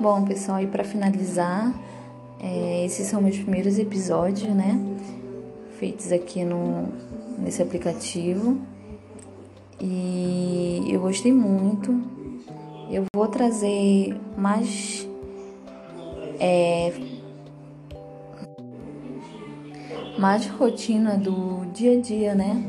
Bom, pessoal, e para finalizar, é, esses são meus primeiros episódios, né? Feitos aqui no, nesse aplicativo. E eu gostei muito. Eu vou trazer mais. É, mais rotina do dia a dia, né?